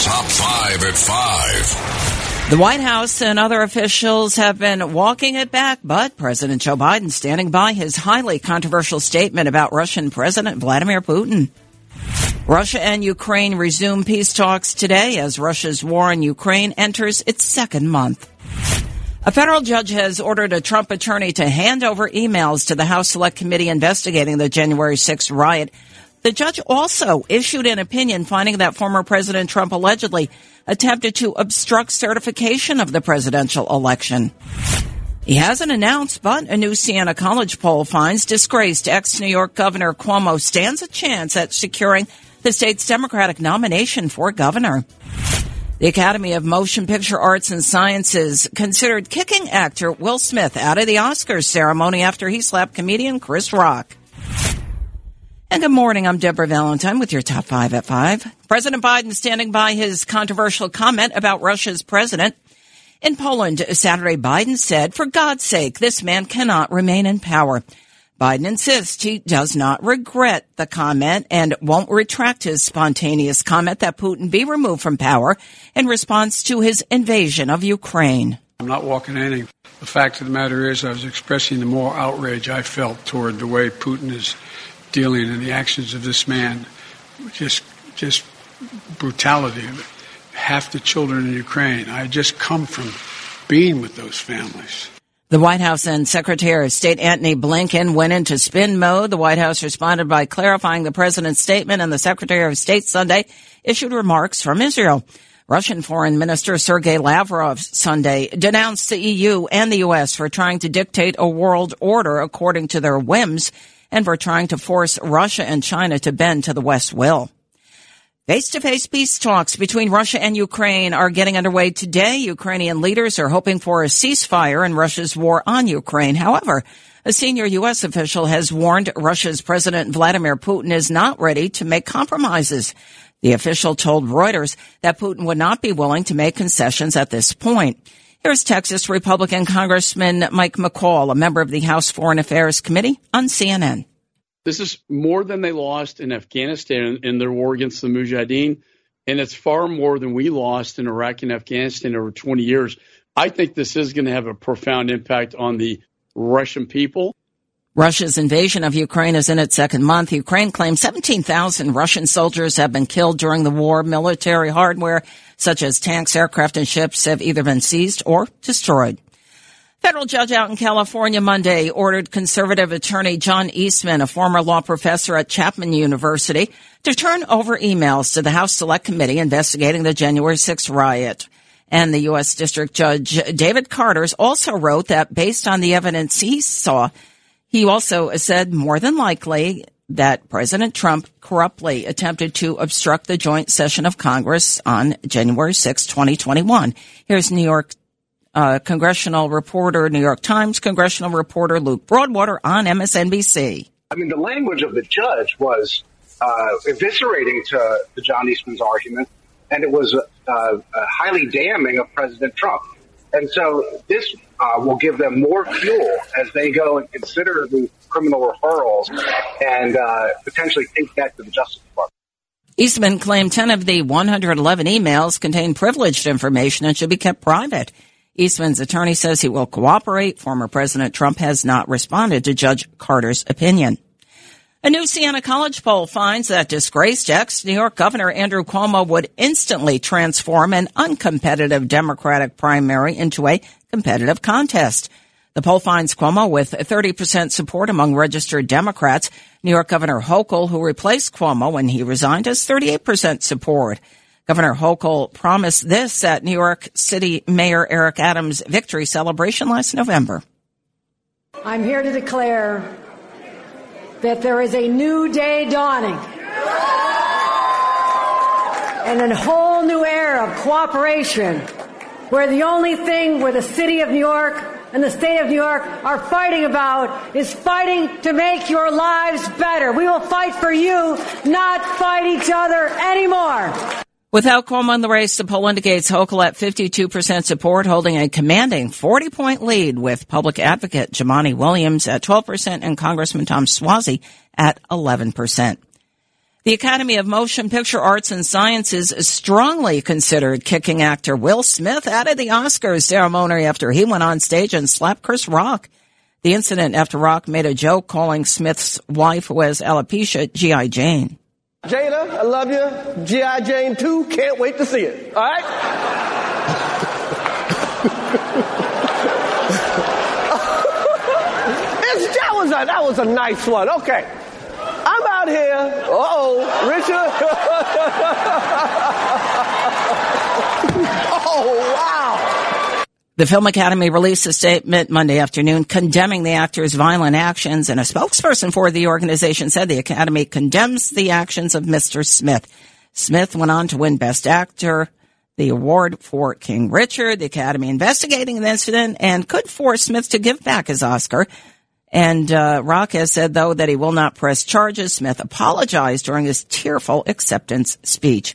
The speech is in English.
Top 5 at 5. The White House and other officials have been walking it back, but President Joe Biden standing by his highly controversial statement about Russian President Vladimir Putin. Russia and Ukraine resume peace talks today as Russia's war in Ukraine enters its second month. A federal judge has ordered a Trump attorney to hand over emails to the House Select Committee investigating the January 6th riot. The judge also issued an opinion finding that former President Trump allegedly attempted to obstruct certification of the presidential election. He hasn't announced, but a new Siena College poll finds disgraced ex-New York Governor Cuomo stands a chance at securing the state's Democratic nomination for governor. The Academy of Motion Picture Arts and Sciences considered kicking actor Will Smith out of the Oscars ceremony after he slapped comedian Chris Rock. And good morning. I'm Deborah Valentine with your top five at five. President Biden standing by his controversial comment about Russia's president. In Poland, Saturday, Biden said, for God's sake, this man cannot remain in power. Biden insists he does not regret the comment and won't retract his spontaneous comment that Putin be removed from power in response to his invasion of Ukraine. I'm not walking anything. The fact of the matter is, I was expressing the more outrage I felt toward the way Putin is dealing and the actions of this man. Just, just brutality half the children in Ukraine. I just come from being with those families. The White House and Secretary of State Antony Blinken went into spin mode. The White House responded by clarifying the president's statement, and the Secretary of State Sunday issued remarks from Israel. Russian Foreign Minister Sergei Lavrov Sunday denounced the EU and the U.S. for trying to dictate a world order according to their whims and for trying to force Russia and China to bend to the West will. Face-to-face peace talks between Russia and Ukraine are getting underway today. Ukrainian leaders are hoping for a ceasefire in Russia's war on Ukraine. However, a senior U.S. official has warned Russia's President Vladimir Putin is not ready to make compromises. The official told Reuters that Putin would not be willing to make concessions at this point. Here's Texas Republican Congressman Mike McCaul, a member of the House Foreign Affairs Committee on CNN. This is more than they lost in Afghanistan in their war against the Mujahideen, and it's far more than we lost in Iraq and Afghanistan over 20 years. I think this is going to have a profound impact on the Russian people. Russia's invasion of Ukraine is in its second month. Ukraine claims 17,000 Russian soldiers have been killed during the war. Military hardware, such as tanks, aircraft, and ships, have either been seized or destroyed. Federal judge out in California Monday ordered conservative attorney John Eastman, a former law professor at Chapman University, to turn over emails to the House Select Committee investigating the January 6th riot. And the U.S. District Judge David Carters also wrote that based on the evidence he saw, he also said more than likely that President Trump corruptly attempted to obstruct the joint session of Congress on January 6, 2021. Here's New York uh, congressional reporter, New York Times congressional reporter Luke Broadwater on MSNBC. I mean, the language of the judge was uh, eviscerating to, to John Eastman's argument, and it was uh, uh highly damning of President Trump. And so this uh, will give them more fuel as they go and consider the criminal referrals and uh, potentially take that to the Justice Department. Eastman claimed 10 of the 111 emails contain privileged information and should be kept private. Eastman's attorney says he will cooperate. Former President Trump has not responded to Judge Carter's opinion. A new Siena College poll finds that disgraced ex New York Governor Andrew Cuomo would instantly transform an uncompetitive Democratic primary into a competitive contest. The poll finds Cuomo with 30% support among registered Democrats. New York Governor Hochul, who replaced Cuomo when he resigned, has 38% support. Governor Hochul promised this at New York City Mayor Eric Adams' victory celebration last November. I'm here to declare that there is a new day dawning and a whole new era of cooperation where the only thing where the city of New York and the state of New York are fighting about is fighting to make your lives better. We will fight for you, not fight each other anymore. Without Cuomo in the race, the poll indicates Hochul at 52% support, holding a commanding 40 point lead with public advocate Jumaane Williams at 12% and Congressman Tom Suozzi at 11%. The Academy of Motion Picture Arts and Sciences strongly considered kicking actor Will Smith out of the Oscars ceremony after he went on stage and slapped Chris Rock. The incident after Rock made a joke calling Smith's wife, who has alopecia, G.I. Jane. Jada, I love you. G.I. Jane 2, can't wait to see it. All right? that, was a, that was a nice one. Okay. I'm out here. Uh-oh, Richard. oh, wow. The Film Academy released a statement Monday afternoon condemning the actor's violent actions, and a spokesperson for the organization said the Academy condemns the actions of Mr. Smith. Smith went on to win Best Actor, the award for King Richard, the Academy investigating the incident, and could force Smith to give back his Oscar. And uh, Rock has said, though, that he will not press charges. Smith apologized during his tearful acceptance speech.